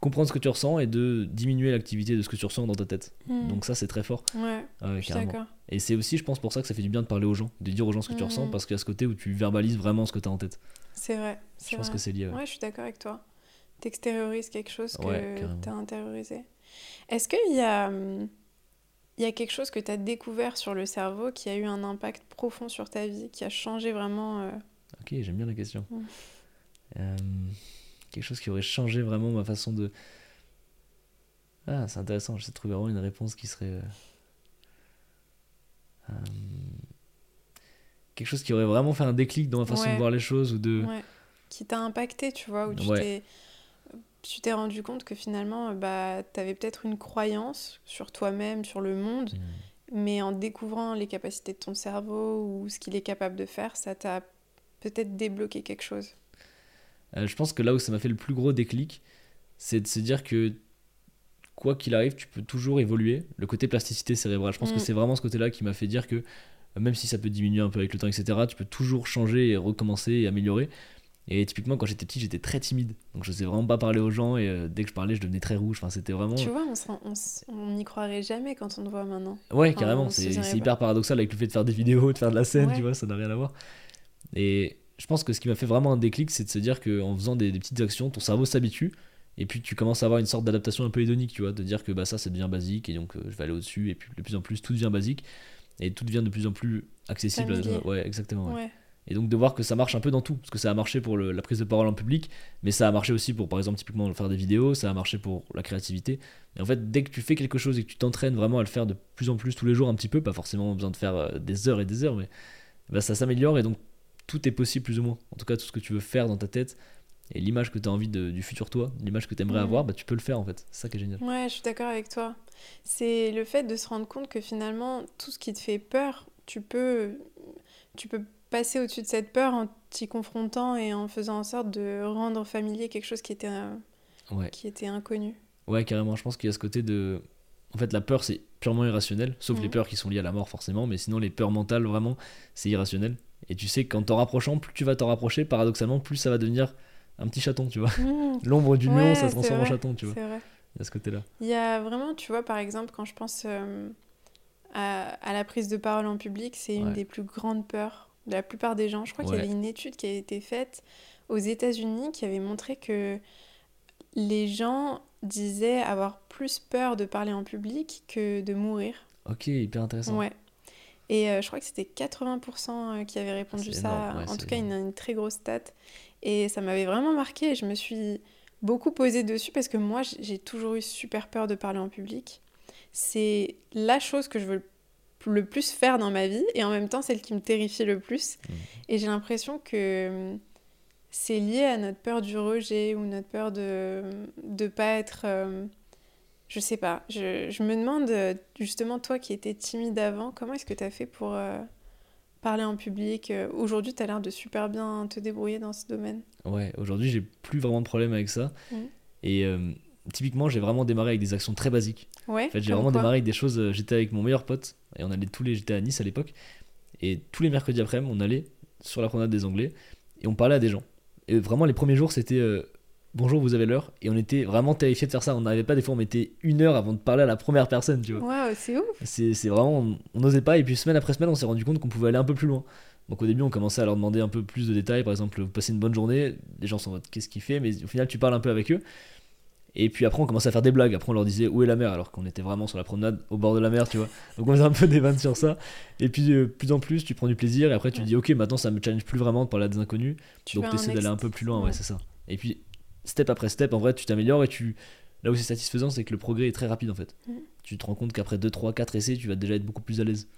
B: comprendre ce que tu ressens et de diminuer l'activité de ce que tu ressens dans ta tête.
A: Mm.
B: Donc ça c'est très fort.
A: ouais,
B: Ah ouais, carrément.
A: d'accord.
B: Et c'est aussi je pense pour ça que ça fait du bien de parler aux gens, de dire aux gens ce que tu
A: Mhm.
B: ressens, parce qu'il y a ce côté où tu verbalises vraiment ce que tu as en tête.
A: C'est vrai.
B: Je pense
A: vrai.
B: que c'est lié. ouais.
A: Ouais, je suis d'accord avec toi. T'extériorises quelque chose
B: Ouais,
A: que
B: carrément.
A: t'as intériorisé. Est-ce qu'il y a, hum, il y a quelque chose que t'as découvert sur le cerveau qui a eu un impact profond sur ta vie, qui a changé vraiment euh,
B: Ok, j'aime bien la question. Euh, quelque chose qui aurait changé vraiment ma façon de. Ah, c'est intéressant, j'essaie de trouver vraiment une réponse qui serait. euh, euh, Quelque chose qui aurait vraiment fait un déclic dans ma façon
A: Ouais.
B: de voir les choses ou de.
A: ouais, qui t'a impacté, tu vois, où tu
B: Ouais.
A: t'es tu t'es rendu compte que finalement, euh, bah, t'avais peut-être une croyance sur toi-même, sur le monde,
B: Mm.
A: mais en découvrant les capacités de ton cerveau ou ce qu'il est capable de faire, ça t'a peut-être débloqué quelque chose.
B: Euh, je pense que là où ça m'a fait le plus gros déclic, c'est de se dire que quoi qu'il arrive, tu peux toujours évoluer. Le côté plasticité cérébrale, je pense que
A: Mm.
B: c'est vraiment ce côté-là qui m'a fait dire que euh, même si ça peut diminuer un peu avec le temps, etc., tu peux toujours changer et recommencer et améliorer. Et typiquement, quand j'étais petit, j'étais très timide. Donc je sais vraiment pas parler aux gens et euh, dès que je parlais, je devenais très rouge. Enfin, c'était vraiment.
A: Tu vois, on n'y croirait jamais quand on te voit maintenant.
B: Ouais,
A: Enfin,
B: carrément. C'est hyper paradoxal avec le fait de faire des vidéos, de faire de la scène,
A: Ouais.
B: tu vois, ça n'a rien à voir. Et je pense que ce qui m'a fait vraiment un déclic, c'est de se dire qu'en faisant des, des petites actions, ton cerveau s'habitue. Et puis tu commences à avoir une sorte d'adaptation un peu hédonique, tu vois, de dire que bah, ça, ça devient basique et donc euh, je vais aller au-dessus. Et puis de plus en plus, tout devient basique et tout devient de plus en plus accessible. à- ouais, exactement. ouais.
A: Ouais.
B: Et donc de voir que ça marche un peu dans tout, parce que ça a marché pour le- la prise de parole en public, mais ça a marché aussi pour, par exemple, typiquement faire des vidéos, ça a marché pour la créativité. Et en fait, dès que tu fais quelque chose et que tu t'entraînes vraiment à le faire de plus en plus tous les jours un petit peu, pas forcément besoin de faire euh, des heures et des heures, mais bah, ça s'améliore et donc tout est possible plus ou moins. En tout cas, tout ce que tu veux faire dans ta tête et l'image que tu as envie de- du futur toi, l'image que tu aimerais
A: Mhm.
B: avoir, bah, tu peux le faire en fait. C'est ça qui est génial.
A: Ouais, je suis d'accord avec toi. C'est le fait de se rendre compte que finalement, tout ce qui te fait peur, tu peux, tu peux passer au-dessus de cette peur en t'y confrontant et en faisant en sorte de rendre familier quelque chose qui était, euh,
B: Ouais.
A: qui était inconnu.
B: Ouais, carrément. Je pense qu'il y a ce côté de. En fait, la peur, c'est purement irrationnel, sauf
A: Mhm.
B: les peurs qui sont liées à la mort, forcément, mais sinon, les peurs mentales, vraiment, c'est irrationnel. Et tu sais qu'en t'en rapprochant, plus tu vas t'en rapprocher, paradoxalement, plus ça va devenir un petit chaton, tu vois.
A: Mmh,
B: L'ombre du lion,
A: Ouais,
B: ça se transforme en chaton, tu vois.
A: C'est vrai.
B: Il y a ce côté-là.
A: Il y a vraiment, tu vois, par exemple, quand je pense euh, à, à la prise de parole en public, c'est une des plus grandes peurs la plupart des gens. Je crois qu'il y avait une étude qui a été faite aux États-Unis qui avait montré que les gens disaient avoir plus peur de parler en public que de mourir.
B: Ok, hyper intéressant.
A: Ouais. Et euh, je crois que c'était 80% qui avaient répondu ça.
B: énorme, ouais,
A: en tout cas, une, une très grosse stat. Et ça m'avait vraiment marqué. Je me suis beaucoup posée dessus parce que moi, j'ai toujours eu super peur de parler en public. C'est la chose que je veux le plus faire dans ma vie et en même temps celle qui me terrifie le plus.
B: Mhm.
A: Et j'ai l'impression que hum, c'est lié à notre peur du rejet ou notre peur de de pas être euh, je sais pas. Je, je me demande, euh, justement, toi qui étais timide avant, comment est-ce que tu as fait pour euh, parler en public euh, Aujourd'hui, tu as l'air de super bien te débrouiller dans ce domaine?
B: Ouais, aujourd'hui, j'ai plus vraiment de problème avec ça.
A: Mhm.
B: Et euh, typiquement, j'ai vraiment démarré avec des actions très basiques.
A: Ouais,
B: En fait, j'ai vraiment démarré avec des choses. euh, J'étais avec mon meilleur pote et on allait tous les. J'étais à Nice à l'époque. Et tous les mercredis après-midi, on allait sur la promenade des Anglais et on parlait à des gens. Et vraiment, les premiers jours, c'était euh, bonjour, vous avez l'heure. Et on était vraiment terrifiés de faire ça. On n'arrivait pas, des fois, on mettait une heure avant de parler à la première personne, tu vois.
A: Waouh, c'est ouf
B: C'est c'est vraiment. On on n'osait pas. Et puis, semaine après semaine, on s'est rendu compte qu'on pouvait aller un peu plus loin. Donc, au début, on commençait à leur demander un peu plus de détails. Par exemple, vous passez une bonne journée. Les gens sont en mode qu'est-ce qu'il fait? Mais au final, tu parles un peu avec eux. Et puis après, on commençait à faire des blagues. Après, on leur disait où est la mer? Alors qu'on était vraiment sur la promenade au bord de la mer, tu vois. Donc, on faisait un peu des vannes sur ça. Et puis, euh, plus en plus, tu prends du plaisir. Et après, tu dis ok, maintenant, ça me challenge plus vraiment de parler à des inconnus.
A: Tu
B: Donc tu essaies d'aller un peu plus loin, ouais,
A: Ouais.
B: c'est ça. Et puis, step après step, en vrai, tu t'améliores et tu. Là où c'est satisfaisant, c'est que le progrès est très rapide en fait.
A: Mhm.
B: Tu te rends compte qu'après 2, 3, 4 essais, tu vas déjà être beaucoup plus à l'aise.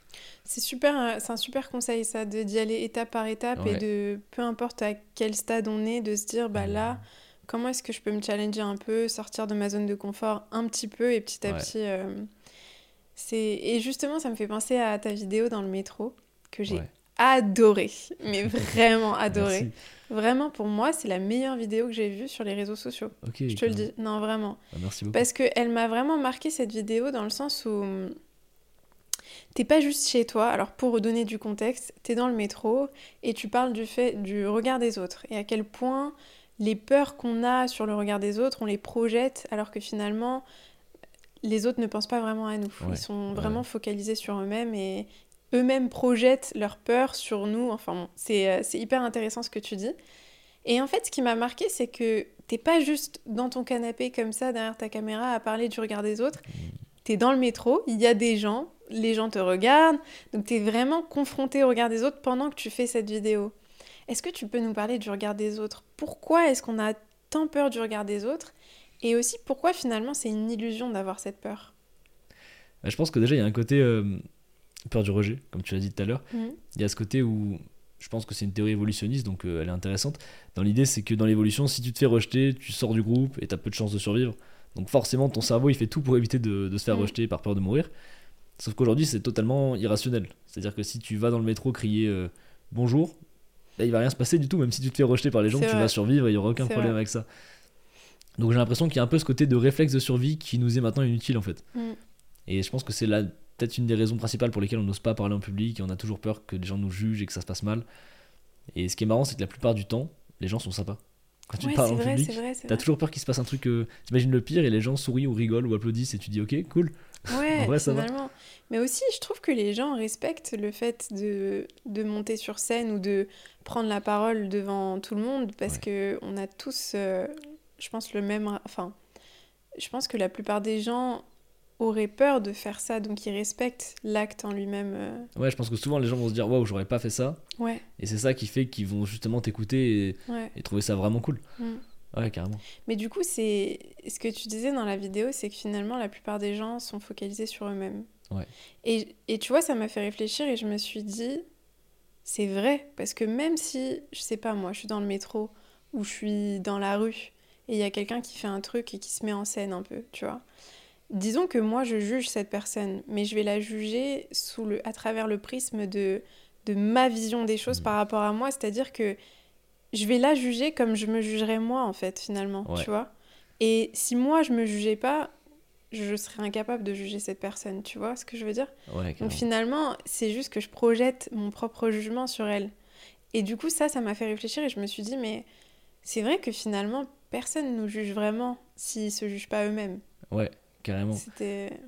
A: C'est super, euh, c'est un super conseil ça, d'y aller étape par étape et de, peu importe à quel stade on est, de se dire, bah là, comment est-ce que je peux me challenger un peu, sortir de ma zone de confort un petit peu et petit à
B: Ouais.
A: petit. euh, c'est... Et justement, ça me fait penser à ta vidéo dans le métro que j'ai
B: Ouais.
A: adoré, mais vraiment adoré.
B: Merci.
A: Vraiment, pour moi, c'est la meilleure vidéo que j'ai vue sur les réseaux sociaux.
B: Ok,
A: Je te le dis, non, vraiment.
B: Bah, merci beaucoup.
A: Parce qu'elle m'a vraiment marqué cette vidéo dans le sens où t'es pas juste chez toi. Alors pour redonner du contexte, t'es dans le métro et tu parles du fait du regard des autres et à quel point les peurs qu'on a sur le regard des autres, on les projette alors que finalement les autres ne pensent pas vraiment à nous.
B: Ouais,
A: Ils sont
B: ouais.
A: vraiment focalisés sur eux-mêmes et eux-mêmes projettent leurs peurs sur nous. Enfin bon, c'est euh, c'est hyper intéressant ce que tu dis. Et en fait, ce qui m'a marqué, c'est que t'es pas juste dans ton canapé comme ça, derrière ta caméra, à parler du regard des autres. T'es dans le métro, il y a des gens, les gens te regardent, donc t'es vraiment confronté au regard des autres pendant que tu fais cette vidéo. Est-ce que tu peux nous parler du regard des autres? Pourquoi est-ce qu'on a tant peur du regard des autres? Et aussi, pourquoi finalement c'est une illusion d'avoir cette peur?
B: Bah, je pense que déjà, il y a un côté euh, peur du rejet, comme tu l'as dit tout à l'heure.
A: Mhm.
B: Il y a ce côté où je pense que c'est une théorie évolutionniste, donc euh, elle est intéressante. Dans l'idée, c'est que dans l'évolution, si tu te fais rejeter, tu sors du groupe et tu as peu de chances de survivre. Donc forcément, ton cerveau, il fait tout pour éviter de, de se faire
A: Mm.
B: rejeter par peur de mourir. Sauf qu'aujourd'hui, c'est totalement irrationnel. C'est-à-dire que si tu vas dans le métro crier euh, bonjour, là, il va rien se passer du tout. Même si tu te fais rejeter par les gens, tu
A: vrai.
B: vas survivre et il y aura aucun problème
A: vrai.
B: avec ça. Donc j'ai l'impression qu'il y a un peu ce côté de réflexe de survie qui nous est maintenant inutile en fait.
A: Mm.
B: Et je pense que c'est là peut-être une des raisons principales pour lesquelles on n'ose pas parler en public et on a toujours peur que les gens nous jugent et que ça se passe mal. Et ce qui est marrant, c'est que la plupart du temps, les gens sont sympas. Quand tu
A: Ouais,
B: parles en
A: vrai,
B: public, t'as toujours peur qu'il se passe un truc. Euh... T'imagines le pire et les gens sourient ou rigolent ou applaudissent et tu dis ok, cool.
A: Ouais,
B: En vrai, ça va.
A: finalement. Mais aussi, je trouve que les gens respectent le fait de, de monter sur scène ou de prendre la parole devant tout le monde parce que on a tous, euh, je pense, le même. Enfin, je pense que la plupart des gens auraient peur de faire ça, donc ils respectent l'acte en lui-même. euh.
B: Ouais, je pense que souvent les gens vont se dire waouh, j'aurais pas fait ça.
A: Ouais,
B: Et c'est ça qui fait qu'ils vont justement t'écouter et,
A: ouais.
B: et trouver ça vraiment cool.
A: Mm.
B: Ouais, carrément.
A: Mais du coup, c'est ce que tu disais dans la vidéo, c'est que finalement, la plupart des gens sont focalisés sur eux-mêmes.
B: Ouais.
A: Et, et tu vois, ça m'a fait réfléchir et je me suis dit, c'est vrai, parce que même si, je sais pas moi, je suis dans le métro ou je suis dans la rue et il y a quelqu'un qui fait un truc et qui se met en scène un peu, tu vois. Disons que moi, je juge cette personne, mais je vais la juger sous le, à travers le prisme de, de ma vision des choses
B: Mhm.
A: par rapport à moi, c'est-à-dire que je vais la juger comme je me jugerais moi, en fait, finalement,
B: Ouais.
A: tu vois. Et si moi, je me jugeais pas, je serais incapable de juger cette personne, tu vois ce que je veux dire?
B: Ouais,
A: Donc finalement, c'est juste que je projette mon propre jugement sur elle. Et du coup, ça, ça m'a fait réfléchir et je me suis dit, mais c'est vrai que finalement, personne nous juge vraiment s'ils se jugent pas eux-mêmes.
B: Ouais, carrément.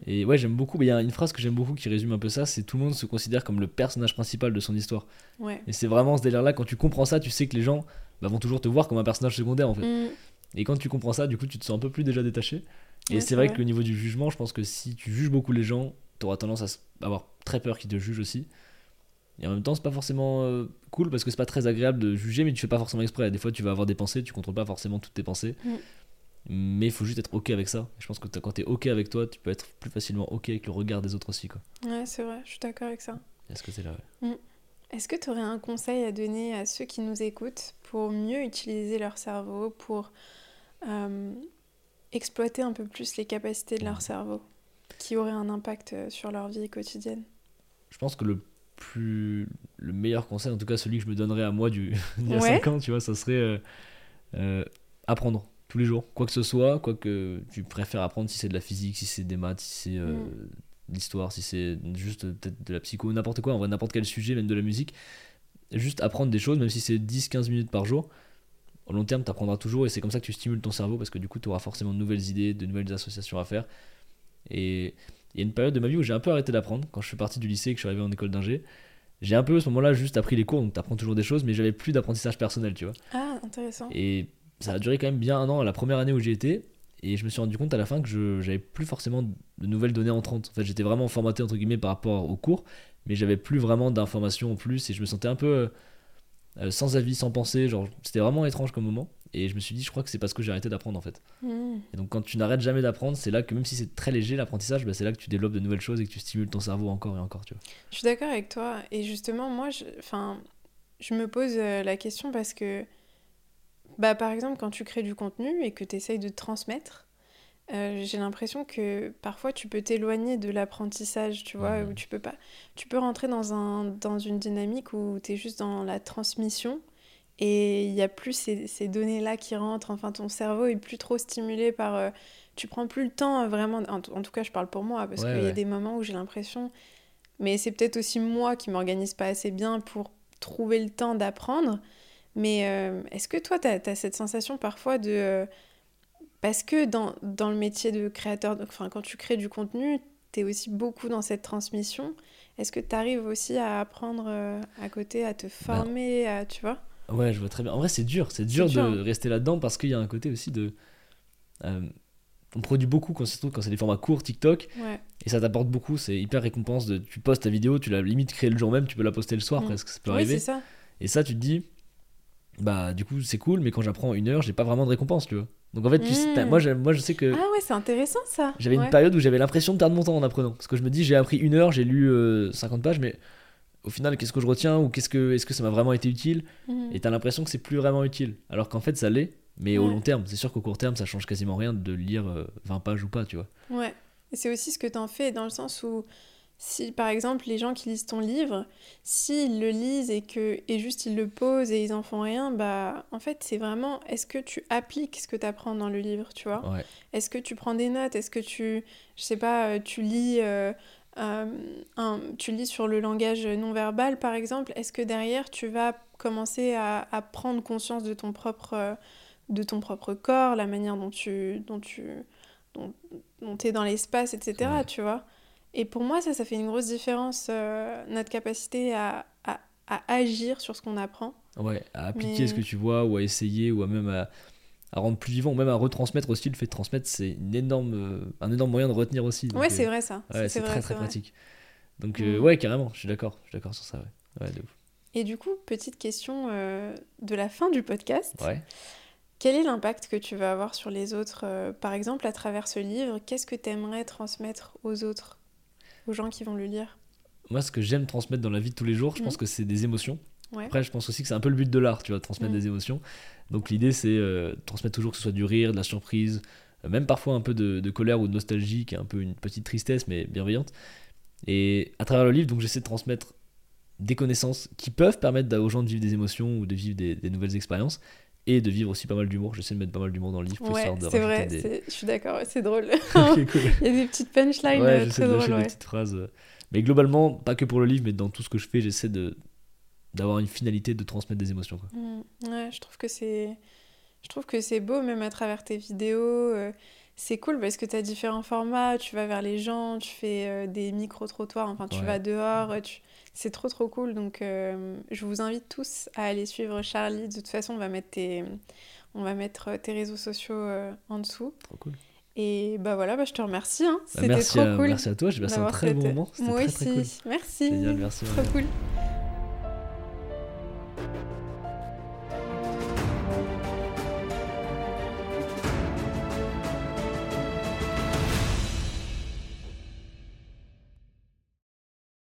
B: Et ouais, j'aime beaucoup. Il y a une phrase que j'aime beaucoup qui résume un peu ça c'est tout le monde se considère comme le personnage principal de son histoire.
A: Ouais.
B: Et c'est vraiment ce délire-là, quand tu comprends ça, tu sais que les gens bah, vont toujours te voir comme un personnage secondaire en fait.
A: Mm.
B: Et quand tu comprends ça, du coup, tu te sens un peu plus déjà détaché. Et
A: Ouais,
B: c'est vrai,
A: vrai.
B: que le niveau du jugement, je pense que si tu juges beaucoup les gens, tu auras tendance à avoir très peur qu'ils te jugent aussi. Et en même temps, c'est pas forcément euh, cool parce que c'est pas très agréable de juger, mais tu fais pas forcément exprès. Des fois, tu vas avoir des pensées, tu contrôles pas forcément toutes tes pensées.
A: Mm.
B: Mais il faut juste être ok avec ça. Je pense que quand t'es ok avec toi, tu peux être plus facilement ok avec le regard des autres aussi. Quoi.
A: Ouais, c'est vrai, je suis d'accord avec ça.
B: Est-ce que c'est là ouais.
A: Est-ce que tu aurais un conseil à donner à ceux qui nous écoutent pour mieux utiliser leur cerveau, pour euh, exploiter un peu plus les capacités de leur cerveau, qui auraient un impact euh, sur leur vie quotidienne?
B: Je pense que le plus le meilleur conseil, en tout cas celui que je me donnerais à moi du, d'il y a
A: Ouais.
B: 5 ans, tu vois, ça serait euh, euh, apprendre tous les jours, quoi que ce soit, quoi que tu préfères apprendre, si c'est de la physique, si c'est des maths, si c'est euh,
A: Mm.
B: de l'histoire, si c'est juste euh, peut-être de la psycho, n'importe quoi, en vrai, n'importe quel sujet, même de la musique. Juste apprendre des choses, même si c'est 10-15 minutes par jour. Au long terme, tu apprendras toujours et c'est comme ça que tu stimules ton cerveau parce que du coup, tu auras forcément de nouvelles idées, de nouvelles associations à faire. Et il y a une période de ma vie où j'ai un peu arrêté d'apprendre. Quand je suis parti du lycée et que je suis arrivé en école d'ingé, j'ai un peu à ce moment-là juste appris les cours, donc tu apprends toujours des choses, mais j'avais plus d'apprentissage personnel, tu vois.
A: Ah, intéressant.
B: Et ça a duré quand même bien un an, la première année où j'y étais. Et je me suis rendu compte à la fin que je j'avais plus forcément de nouvelles données entrantes. En fait, j'étais vraiment formaté entre guillemets par rapport aux cours, mais j'avais plus vraiment d'informations en plus et je me sentais un peu euh, euh, sans avis, sans pensée. Genre, c'était vraiment étrange comme moment. Et je me suis dit, je crois que c'est parce que j'ai arrêté d'apprendre en fait.
A: Mm.
B: Et donc, quand tu n'arrêtes jamais d'apprendre, c'est là que même si c'est très léger l'apprentissage, bah, c'est là que tu développes de nouvelles choses et que tu stimules ton cerveau encore et encore, tu vois.
A: Je suis d'accord avec toi. Et justement, moi, je, enfin, je me pose euh, la question parce que, bah, par exemple, quand tu crées du contenu et que tu essayes de transmettre, euh, j'ai l'impression que parfois tu peux t'éloigner de l'apprentissage, tu vois,
B: Mhm.
A: où tu peux pas. Tu peux rentrer dans, un, dans une dynamique où tu es juste dans la transmission et il n'y a plus ces, ces données-là qui rentrent. Enfin, ton cerveau est plus trop stimulé par. euh, tu prends plus le temps vraiment. En, tout cas, je parle pour moi parce
B: Ouais,
A: qu'il y a des moments où j'ai l'impression. Mais c'est peut-être aussi moi qui m'organise pas assez bien pour trouver le temps d'apprendre. Mais euh, est-ce que toi, tu as, cette sensation parfois de... euh, parce que dans, dans le métier de créateur, donc, enfin, quand tu crées du contenu, tu es aussi beaucoup dans cette transmission. Est-ce que tu arrives aussi à apprendre euh, à côté, à te former, à, tu vois?
B: Ouais, je vois très bien. En vrai, c'est dur. C'est dur,
A: dur,
B: de
A: hein.
B: rester là-dedans parce qu'il y a un côté aussi de. on produit beaucoup quand c'est quand c'est des formats courts TikTok
A: Ouais.
B: et ça t'apporte beaucoup. C'est hyper récompense. De, tu postes ta vidéo, tu l'as limite créée le jour même, tu peux la poster le soir
A: Mm.
B: presque. Ça peut
A: Oui,
B: arriver.
A: ça.
B: Et ça, tu te dis, bah du coup, c'est cool, mais quand j'apprends une heure, j'ai pas vraiment de récompense, tu vois. Donc en fait, tu sais-
A: Mm.
B: moi, moi, je sais que
A: Ah ouais, c'est intéressant ça.
B: j'avais
A: Ouais.
B: une période où j'avais l'impression de perdre mon temps en apprenant. Parce que je me dis, j'ai appris une heure, j'ai lu euh, 50 pages, mais au final, qu'est-ce que je retiens ou qu'est-ce que, est-ce que ça m'a vraiment été utile?
A: Mhm.
B: Et t'as l'impression que c'est plus vraiment utile. Alors qu'en fait, ça l'est, mais au long terme, c'est sûr qu'au court terme, ça change quasiment rien de lire euh, 20 pages ou pas, tu vois.
A: Ouais. Et c'est aussi ce que t'en fais dans le sens où si par exemple les gens qui lisent ton livre, s'ils le lisent et que et juste ils le posent et ils en font rien, bah en fait c'est vraiment est-ce que tu appliques ce que tu apprends dans le livre, tu vois?
B: Ouais.
A: Est-ce que tu prends des notes? Est-ce que tu je sais pas, euh, tu lis euh, euh, un, tu lis sur le langage non verbal par exemple, est-ce que derrière tu vas commencer à, à prendre conscience de ton propre euh, de ton propre corps, la manière dont tu dont tu dont, dont es dans l'espace, etc.
B: Ouais.
A: Tu vois? Et pour moi, ça, ça fait une grosse différence, euh, notre capacité à, à, à agir sur ce qu'on apprend.
B: Ouais, à appliquer
A: Mais-
B: ce que tu vois, ou à essayer, ou à même à, à rendre plus vivant, ou même à retransmettre aussi. Le fait de transmettre, c'est une énorme, euh, un énorme moyen de retenir aussi. donc,
A: ouais,
B: euh,
A: c'est vrai ça.
B: Ouais, c'est très très
A: vrai.
B: pratique. Donc, euh,
A: Mm.
B: ouais, carrément, je suis d'accord. Je suis d'accord sur ça, ouais. Ouais, de ouf.
A: Et du coup, petite question euh, de la fin du podcast.
B: Ouais.
A: Quel est l'impact que tu vas avoir sur les autres, euh, par exemple, à travers ce livre Qu'est-ce que tu aimerais transmettre aux autres, aux gens qui vont le lire
B: Moi, ce que j'aime transmettre dans la vie de tous les jours, je
A: Mhm.
B: pense que c'est des émotions.
A: Ouais.
B: Après, je pense aussi que c'est un peu le but de l'art, tu vois, de transmettre
A: Mhm.
B: des émotions. Donc, l'idée, c'est euh, de transmettre toujours que ce soit du rire, de la surprise, euh, même parfois un peu de, de colère ou de nostalgie, qui est un peu une petite tristesse, mais bienveillante. Et à travers le livre, donc, j'essaie de transmettre des connaissances qui peuvent permettre aux gens de vivre des émotions ou de vivre des, des nouvelles expériences et de vivre aussi pas mal d'humour. J'essaie de mettre pas mal d'humour dans le livre,
A: Ouais,
B: histoire de
A: c'est vrai,
B: des...
A: je suis d'accord, ouais, c'est drôle.
B: Cool.
A: Il y a des petites punchlines
B: Ouais,
A: euh, très
B: de
A: drôles.
B: des
A: ouais.
B: petites phrases. Mais globalement, pas que pour le livre, mais dans tout ce que je fais, j'essaie de d'avoir une finalité de transmettre des émotions. Quoi.
A: Mm, Ouais, je trouve que c'est je trouve que c'est beau même à travers tes vidéos. euh, c'est cool parce que tu as différents formats, tu vas vers les gens, tu fais euh, des micro-trottoirs, enfin tu
B: Ouais.
A: vas dehors, tu... c'est trop trop cool. Donc euh, je vous invite tous à aller suivre Charlie. De toute façon, on va mettre tes, on va mettre euh, tes réseaux sociaux euh, en dessous.
B: Trop cool.
A: Et bah voilà, bah, je te remercie. hein.
B: Bah,
A: C'était trop cool.
B: merci à toi, j'ai passé un très bon moment.
A: Moi
B: très,
A: aussi.
B: très cool.
A: Merci.
B: Génial, merci.
A: Trop cool.